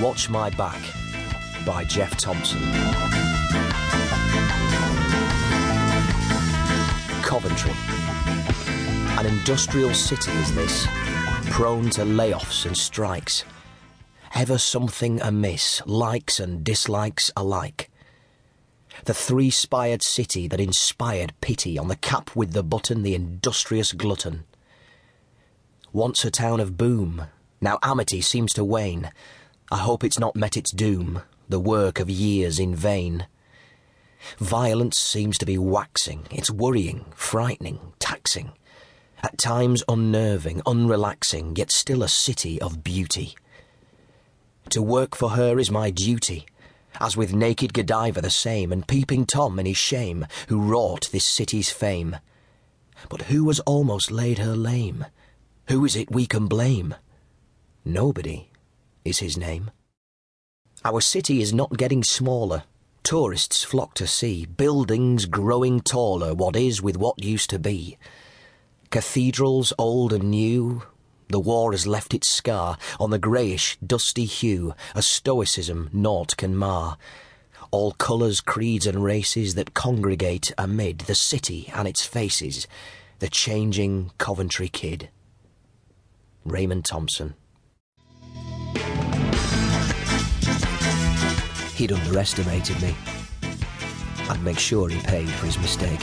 Watch My Back by Geoff Thompson. Coventry. An industrial city is this, prone to layoffs and strikes. Ever something amiss, likes and dislikes alike. The three spired city that inspired pity on the cap with the button, the industrious glutton. Once a town of boom, now amity seems to wane. I hope it's not met its doom, the work of years in vain. Violence seems to be waxing, it's worrying, frightening, taxing. At times unnerving, unrelaxing, yet still a city of beauty. To work for her is my duty, as with naked Godiva the same, and peeping Tom in his shame, who wrought this city's fame. But who has almost laid her lame? Who is it we can blame? Nobody is his name. Our city is not getting smaller. Tourists flock to see buildings growing taller, what is with what used to be. Cathedrals old and new, the war has left its scar on the greyish, dusty hue, a stoicism naught can mar. All colours, creeds, and races that congregate amid the city and its faces, the changing Coventry kid. Raymond Thompson. He'd underestimated me. I'd make sure he paid for his mistake.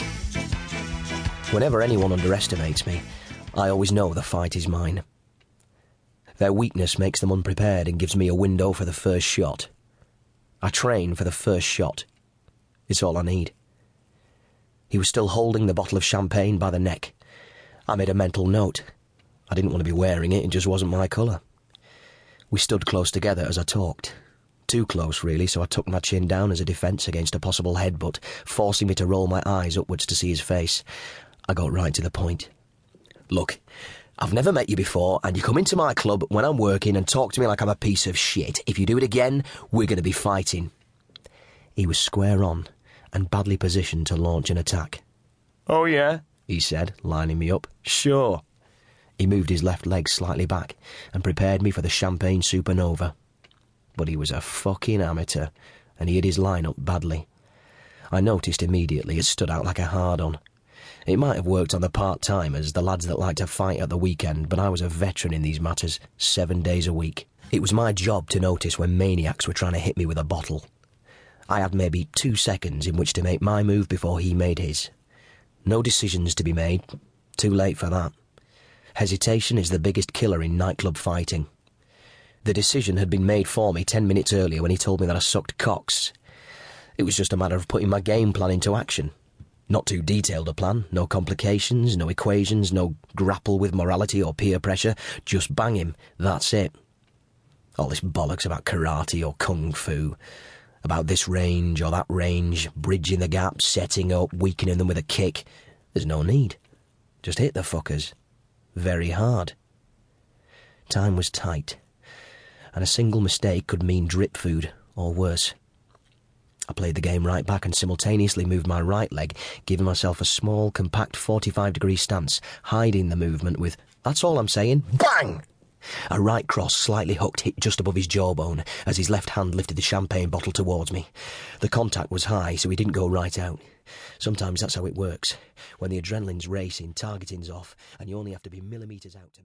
Whenever anyone underestimates me, I always know the fight is mine. Their weakness makes them unprepared and gives me a window for the first shot. I train for the first shot. It's all I need. He was still holding the bottle of champagne by the neck. I made a mental note. I didn't want to be wearing it, it just wasn't my colour. We stood close together as I talked. Too close, really, so I tucked my chin down as a defence against a possible headbutt, forcing me to roll my eyes upwards to see his face. I got right to the point. Look, I've never met you before, and you come into my club when I'm working and talk to me like I'm a piece of shit. If you do it again, we're going to be fighting. He was square on and badly positioned to launch an attack. Oh, yeah? He said, lining me up. Sure. He moved his left leg slightly back and prepared me for the champagne supernova. But he was a fucking amateur, and he hit his line up badly. I noticed immediately it stood out like a hard on. It might have worked on the part timers, the lads that like to fight at the weekend, but I was a veteran in these matters, seven days a week. It was my job to notice when maniacs were trying to hit me with a bottle. I had maybe two seconds in which to make my move before he made his. No decisions to be made. Too late for that. Hesitation is the biggest killer in nightclub fighting. The decision had been made for me ten minutes earlier when he told me that I sucked cocks. It was just a matter of putting my game plan into action. Not too detailed a plan, no complications, no equations, no grapple with morality or peer pressure, just bang him, that's it. All this bollocks about karate or kung fu, about this range or that range, bridging the gap, setting up, weakening them with a kick. There's no need. Just hit the fuckers. Very hard. Time was tight, and a single mistake could mean drip food, or worse. I played the game right back and simultaneously moved my right leg, giving myself a small, compact 45 degree stance, hiding the movement with, that's all I'm saying, bang! A right cross slightly hooked hit just above his jawbone as his left hand lifted the champagne bottle towards me. The contact was high, so he didn't go right out. Sometimes that's how it works. When the adrenaline's racing, targeting's off, and you only have to be millimetres out to